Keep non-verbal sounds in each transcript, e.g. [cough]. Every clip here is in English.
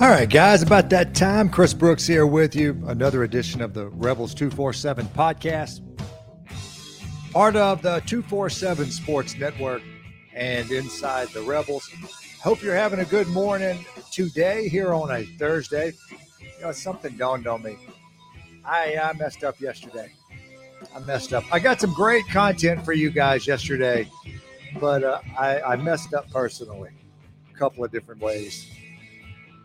All right, guys, about that time. Chris Brooks here with you. Another edition of the Rebels 247 podcast. Part of the 247 Sports Network and inside the Rebels. Hope you're having a good morning today here on a Thursday. You know, something dawned on me. I, I messed up yesterday. I messed up. I got some great content for you guys yesterday, but uh, I, I messed up personally a couple of different ways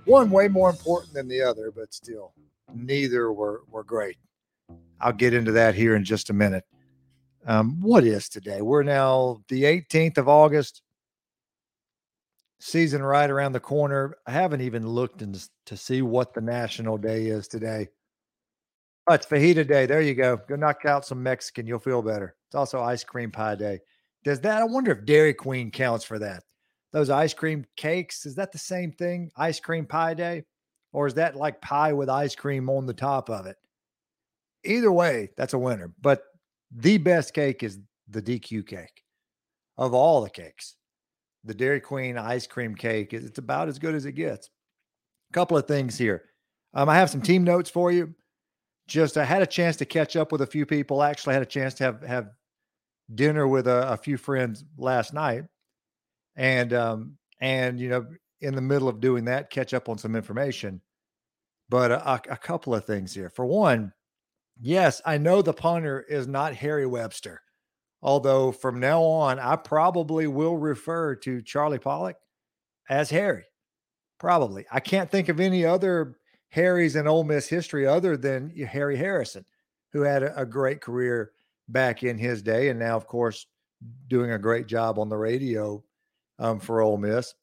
one way more important than the other, but still, neither were, were great. I'll get into that here in just a minute. Um, what is today? We're now the 18th of August. Season right around the corner. I haven't even looked in, to see what the national day is today. Oh, it's fajita day. There you go. Go knock out some Mexican. You'll feel better. It's also ice cream pie day. Does that? I wonder if Dairy Queen counts for that those ice cream cakes. Is that the same thing? Ice cream pie day? Or is that like pie with ice cream on the top of it? Either way, that's a winner. But the best cake is the DQ cake of all the cakes. The Dairy Queen ice cream cake is it's about as good as it gets. A couple of things here. Um, I have some team notes for you. Just I had a chance to catch up with a few people. I actually had a chance to have have dinner with a, a few friends last night and um, and you know in the middle of doing that catch up on some information. But a, a, couple of things here. For one yes i know the punter is not harry webster although from now on i probably will refer to charlie Pollock as harry. Probably. I can't think of any other harrys in Ole Miss history other than harry harrison who had a, a great career back in his day and now of course doing a great job on the radio um, for Ole Miss.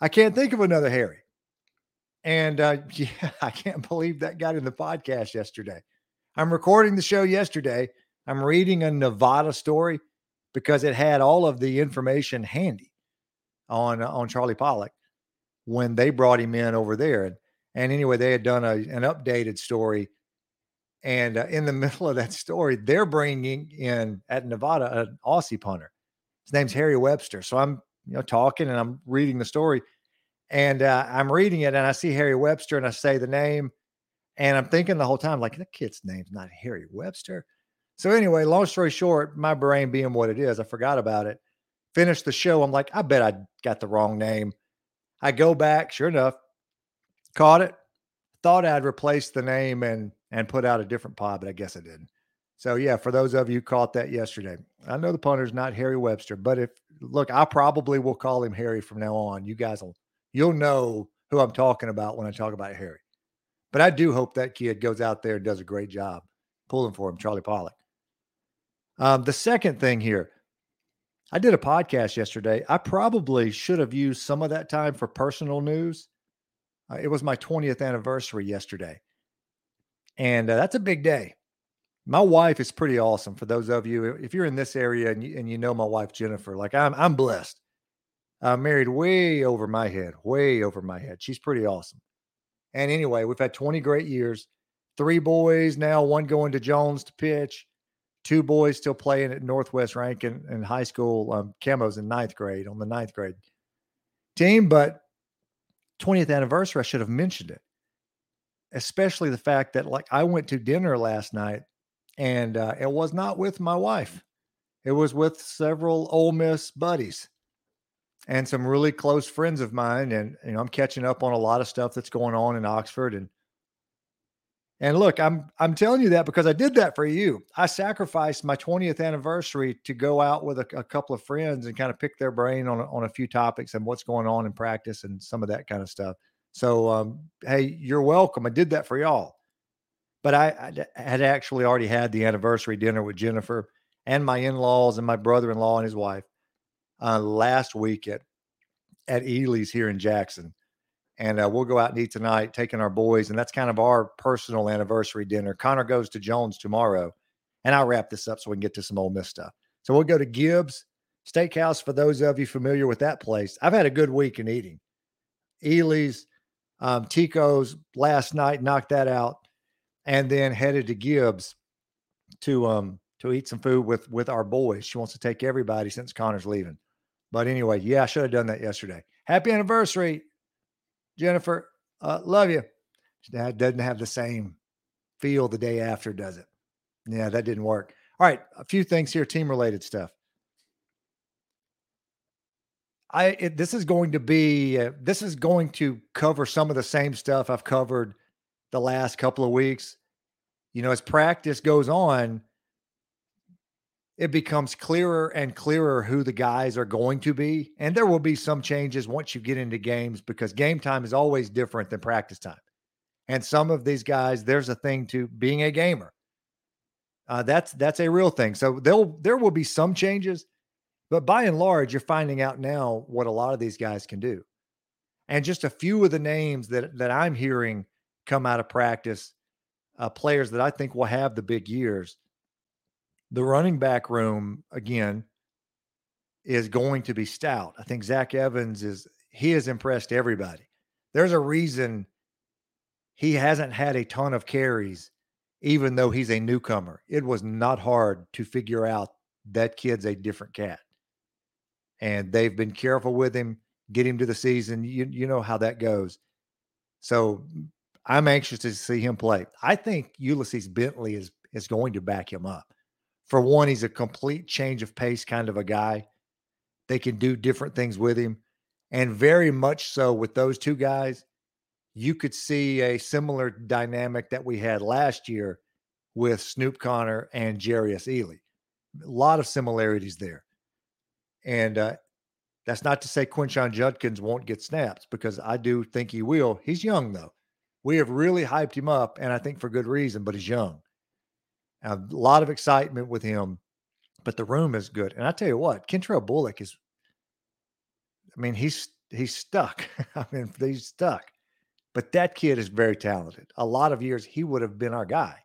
I can't think of another Harry. And uh, [laughs] yeah, I can't believe that got in the podcast yesterday. I'm recording the show yesterday. I'm reading a Nevada story because it had all of the information handy on uh, on Charlie Pollock when they brought him in over there. And, and anyway, they had done a, an updated story. And uh, in the [laughs] middle of that story, they're bringing in at Nevada an Aussie punter. His name's Harry Webster. So I'm you know, talking and I'm reading the story and uh, I'm reading it and I see Harry Webster and I say the name and I'm thinking the whole time, like, the kid's name's not Harry Webster. So, anyway, long story short, my brain being what it is, I forgot about it. Finished the show. I'm like, I bet I got the wrong name. I go back, sure enough, caught it. Thought I'd replace the name and and put out a different pod, but I guess I didn't. So yeah, for those of you caught that yesterday, I know the punter's not Harry Webster, but if look, I probably will call him Harry from now on. You guys will you'll know who I'm talking about when I talk about Harry. But I do hope that kid goes out there and does a great job pulling for him, Charlie Pollock. Um, the second thing here, I did a podcast yesterday. I probably should have used some of that time for personal news. Uh, it was my 20th anniversary yesterday. And uh, that's a big day my wife is pretty awesome. For those of you, if you're in this area and you, and you know my wife Jennifer, like I'm, I'm blessed. I'm married way over my head, way over my head. She's pretty awesome. And anyway, we've had 20 great years. Three boys now, one going to Jones to pitch, two boys still playing at Northwest Rankin in high school. Um, Camo's in ninth grade on the ninth grade team. But 20th anniversary, I should have mentioned it, especially the fact that like I went to dinner last night and uh, it was not with my wife. It was with several Ole Miss buddies and some really close friends of mine. And you know, I'm catching up on a lot of stuff that's going on in Oxford. And and look, I'm I'm telling you that because I did that for you. I sacrificed my 20th anniversary to go out with a, a couple of friends and kind of pick their brain on on a few topics and what's going on in practice and some of that kind of stuff. So, um, hey, you're welcome. I did that for y'all. But I, I had actually already had the anniversary dinner with Jennifer and my in-laws and my brother-in-law and his wife uh, last week at Ely's here in Jackson. And uh, we'll go out and eat tonight, taking our boys. And that's kind of our personal anniversary dinner. Connor goes to Jones tomorrow. And I'll wrap this up so we can get to some Ole Miss stuff. So we'll go to Gibbs Steakhouse for those of you familiar with that place. I've had a good week in eating. Ely's, um, Tico's last night knocked that out and then headed to Gibbs to um to eat some food with with our boys. She wants to take everybody since Connor's leaving. But anyway, yeah, I should have done that yesterday. Happy anniversary, Jennifer. Uh, love you. That doesn't have the same feel the day after, does it? Yeah, that didn't work. All right, a few things here, team related stuff. I it, this is going to be uh, this is going to cover some of the same stuff I've covered the last couple of weeks. You know, as practice goes on, it becomes clearer and clearer who the guys are going to be, and there will be some changes once you get into games because game time is always different than practice time. And some of these guys, there's a thing to being a gamer. Uh, that's that's a real thing. So there'll there will be some changes, but by and large, you're finding out now what a lot of these guys can do. And just a few of the names that that I'm hearing come out of practice, uh, players that I think will have the big years. The running back room again is going to be stout. I think Zach Evans is he has impressed everybody. There's a reason he hasn't had a ton of carries, even though he's a newcomer. It was not hard to figure out that kid's a different cat and they've been careful with him, get him to the season. You you know how that goes. So I'm anxious to see him play. I think Ulysses Bentley is is going to back him up. For one, he's a complete change of pace kind of a guy. They can do different things with him. And very much so with those two guys, you could see a similar dynamic that we had last year with Snoop Conner and Jerrion Ealy. A lot of similarities there. And uh, that's not to say Quinshon Judkins won't get snaps because I do think he will. He's young though. We have really hyped him up, and I think for good reason. But he's young. A lot of excitement with him, but the room is good. And I tell you what, Kentrell Bullock is. I mean, he's he's stuck. [laughs] I mean, he's stuck. But that kid is very talented. A lot of years he would have been our guy.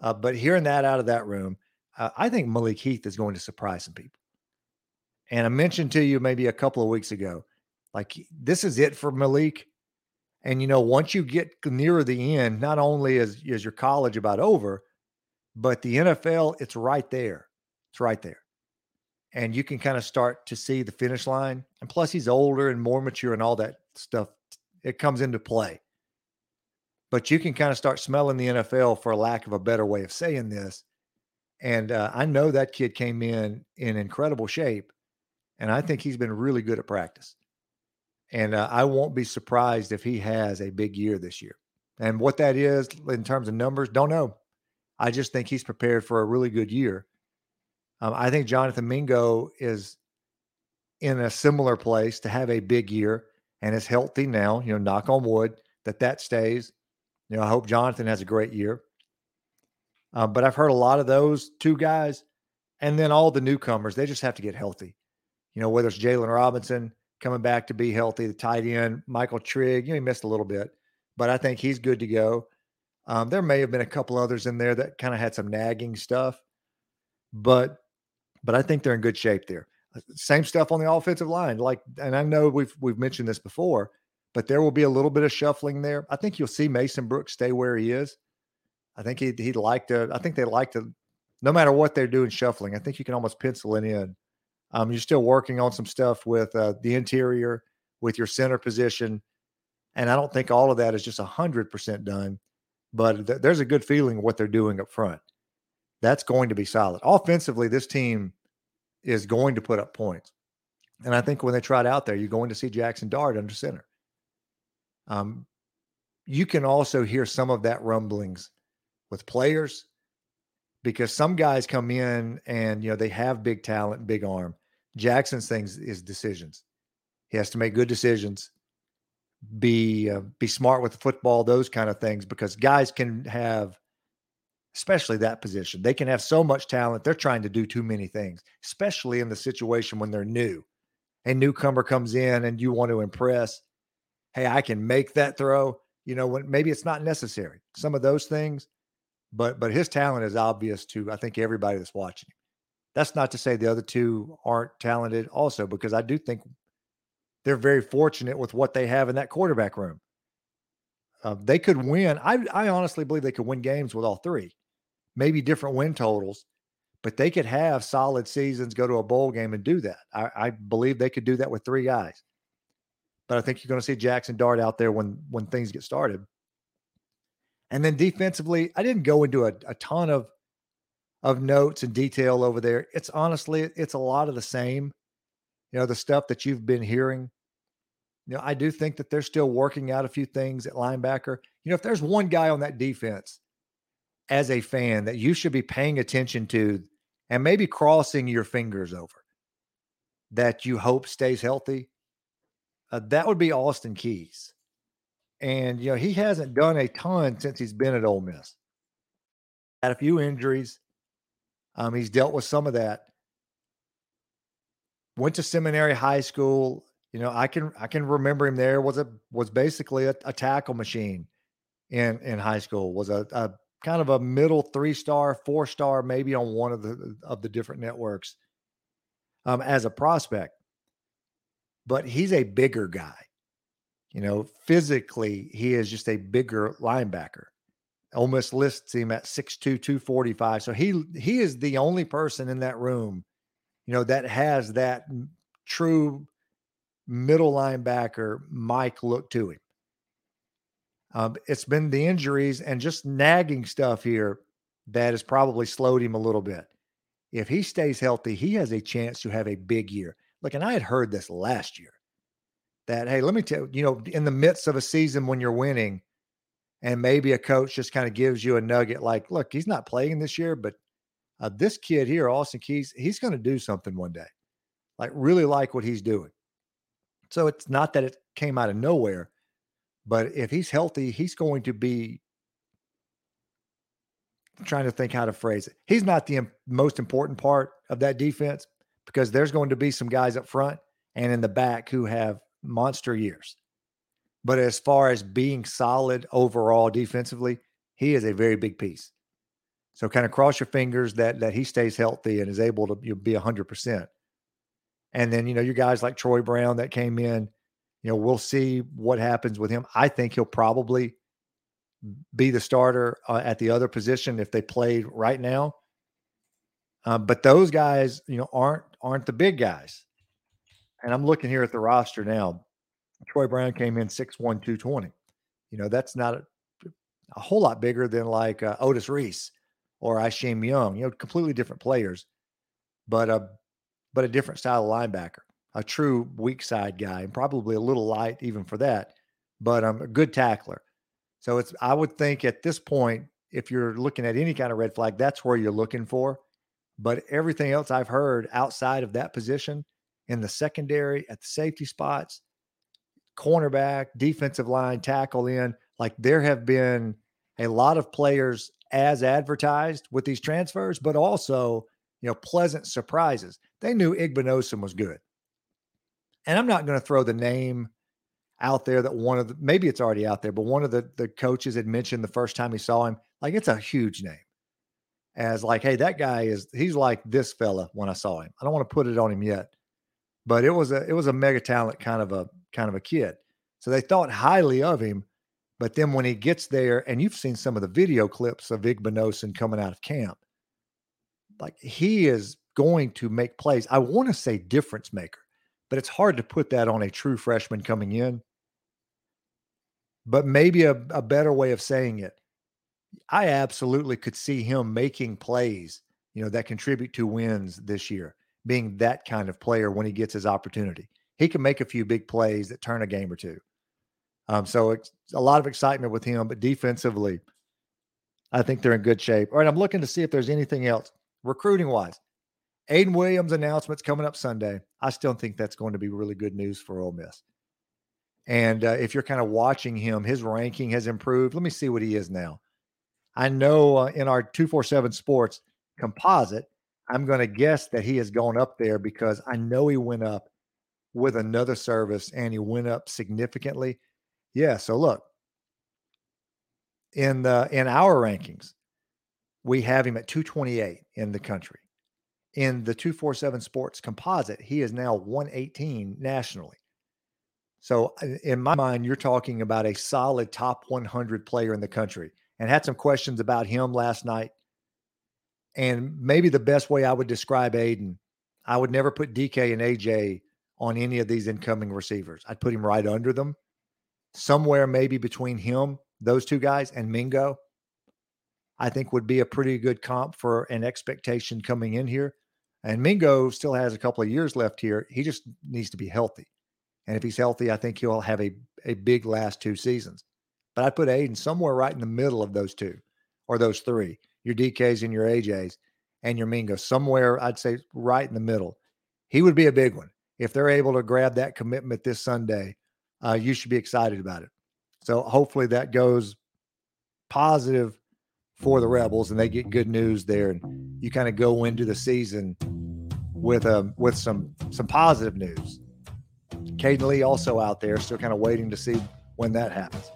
Uh, but hearing that out of that room, uh, I think Malik Heath is going to surprise some people. And I mentioned to you maybe a couple of weeks ago, like this is it for Malik. And you know, once you get nearer the end, not only is, is your college about over, but the NFL, it's right there. It's right there. And you can kind of start to see the finish line. And plus, he's older and more mature and all that stuff. It comes into play. But you can kind of start smelling the NFL for lack of a better way of saying this. And uh, I know that kid came in in incredible shape and I think he's been really good at practice. And uh, I won't be surprised if he has a big year this year. And what that is in terms of numbers, don't know. I just think he's prepared for a really good year. Um, I think Jonathan Mingo is in a similar place to have a big year and is healthy now. You know, knock on wood that that stays. You know, I hope Jonathan has a great year. Uh, but I've heard a lot of those two guys, and then all the newcomers. They just have to get healthy you know, whether it's Jaylon Robinson coming back to be healthy, the tight end, Michael Trigg, you know, he missed a little bit, but I think he's good to go. Um, there may have been a couple others in there that kind of had some nagging stuff, but but I think they're in good shape there. Uh, same stuff on the offensive line, like, and I know we've we've mentioned this before, but there will be a little bit of shuffling there. I think you'll see Mason Brooks stay where he is. I think he'd, he'd like to. I think they like to, no matter what they're doing, shuffling. I think you can almost pencil it in um, you're still working on some stuff with uh, the interior, with your center position, and I don't think all of that is just hundred percent done. But th- there's a good feeling what they're doing up front. That's going to be solid. Offensively, this team is going to put up points, and I think when they try it out there, you're going to see Jackson Dart under center. Um, you can also hear some of that rumblings with players because some guys come in and you know they have big talent, big arm, Jackson's things is decisions. He has to make good decisions, be uh, be smart with the football, those kind of things. Because guys can have, especially that position, they can have so much talent. They're trying to do too many things, especially in the situation when they're new. A newcomer comes in and you want to impress. Hey, I can make that throw. You know, when maybe it's not necessary. Some of those things, but but his talent is obvious to I think everybody that's watching. That's not to say the other two aren't talented also, because I do think they're very fortunate with what they have in that quarterback room. Uh, they could win. I, I honestly believe they could win games with all three, maybe different win totals, but they could have solid seasons, go to a bowl game and do that. I, I believe they could do that with three guys. but I think you're going to see Jackson Dart out there when when things get started. And then defensively, I didn't go into a, a ton of of notes and detail over there. It's honestly, it's a lot of the same. You know, the stuff that you've been hearing. You know, I do think that they're still working out a few things at linebacker. You know, if there's one guy on that defense as a fan that you should be paying attention to and maybe crossing your fingers over that you hope stays healthy, uh, that would be Austin Keys. And, you know, he hasn't done a ton since he's been at Ole Miss. Had a few injuries. Um, he's dealt with some of that. Went to seminary high school. You know, I can I can remember him there was a was basically a, a tackle machine in in high school. Was a, a kind of a middle three star, four star, maybe on one of the of the different networks um, as a prospect. But he's a bigger guy. You know, physically, he is just a bigger linebacker. Ole Miss lists him at 6'2, 245. So he he is the only person in that room, you know, that has that true middle linebacker Mike look to him. Um, it's been the injuries and just nagging stuff here that has probably slowed him a little bit. If he stays healthy, he has a chance to have a big year. Look, and I had heard this last year that, hey, let me tell you, you know, in the midst of a season when you're winning, and maybe a coach just kind of gives you a nugget like, look, he's not playing this year, but uh, this kid here, Austin Keys, he's going to do something one day. Like, really like what he's doing. So it's not that it came out of nowhere, but if he's healthy, he's going to be I'm trying to think how to phrase it. He's not the most important part of that defense because there's going to be some guys up front and in the back who have monster years. But as far as being solid overall defensively, he is a very big piece. So kind of cross your fingers that that he stays healthy and is able to you know, be hundred percent. And then you know your guys like Troy Brown that came in, you know we'll see what happens with him. I think he'll probably be the starter uh, at the other position if they played right now. Uh, but those guys, you know, aren't aren't the big guys. And I'm looking here at the roster now. Troy Brown came in 6'1", 220. You know, that's not a, a whole lot bigger than like uh, Otis Reese or Isheem Young. You know, completely different players, but a but a different style of linebacker, a true weak side guy, and probably a little light even for that, but um, a good tackler. So it's I would think at this point, if you're looking at any kind of red flag, that's where you're looking for. But everything else I've heard outside of that position in the secondary, at the safety spots, cornerback, defensive line, tackle in. Like there have been a lot of players as advertised with these transfers, but also, you know, pleasant surprises. They knew Igbinosun was good. And I'm not going to throw the name out there that one of the maybe it's already out there, but one of the the coaches had mentioned the first time he saw him, like it's a huge name. As like, hey, that guy is he's like this fella when I saw him. I don't want to put it on him yet, but it was a it was a mega talent kind of a kind of a kid. So they thought highly of him. But then when he gets there, and you've seen some of the video clips of Igbinosun coming out of camp, like he is going to make plays. I want to say difference maker, but it's hard to put that on a true freshman coming in. But maybe a, a better way of saying it, I absolutely could see him making plays, you know, that contribute to wins this year, being that kind of player when he gets his opportunity he can make a few big plays that turn a game or two. Um, so it's a lot of excitement with him, but defensively, I think they're in good shape. All right, I'm looking to see if there's anything else recruiting wise. Ayden Williams announcements coming up Sunday. I still think that's going to be really good news for Ole Miss. And uh, if you're kind of watching him, his ranking has improved. Let me see what he is now. I know uh, in our 247 Sports composite, I'm going to guess that he has gone up there because I know he went up with another service and he went up significantly. Yeah. So look, in the in our rankings, we have him at 228 in the country. In the 247 Sports Composite, he is now 118 nationally. So in my mind, you're talking about a solid top 100 player in the country. And had some questions about him last night. And maybe the best way I would describe Ayden, I would never put DK and AJ on any of these incoming receivers. I'd put him right under them, somewhere maybe between him, those two guys, and Mingo. I think would be a pretty good comp for an expectation coming in here. And Mingo still has a couple of years left here. He just needs to be healthy. And if he's healthy, I think he'll have a, a big last two seasons. But I'd put Ayden somewhere right in the middle of those two or those three your DKs and your AJs and your Mingo, somewhere I'd say right in the middle. He would be a big one. If they're able to grab that commitment this Sunday, uh, you should be excited about it. So hopefully that goes positive for the Rebels and they get good news there. And you kind of go into the season with a um, with some some positive news. Caden Lee also out there, still kind of waiting to see when that happens.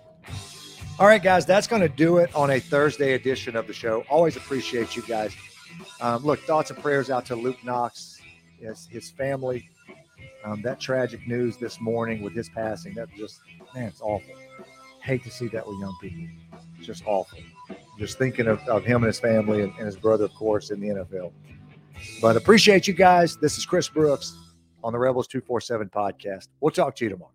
All right, guys, that's going to do it on a Thursday edition of the show. Always appreciate you guys. Um, look, thoughts and prayers out to Luke Knox, his, his family. Um, that tragic news this morning with his passing, that just, man, it's awful. Hate to see that with young people. It's just awful. Just thinking of, of him and his family and, and his brother, of course, in the NFL. But appreciate you guys. This is Chris Brooks on the Rebels 247 podcast. We'll talk to you tomorrow.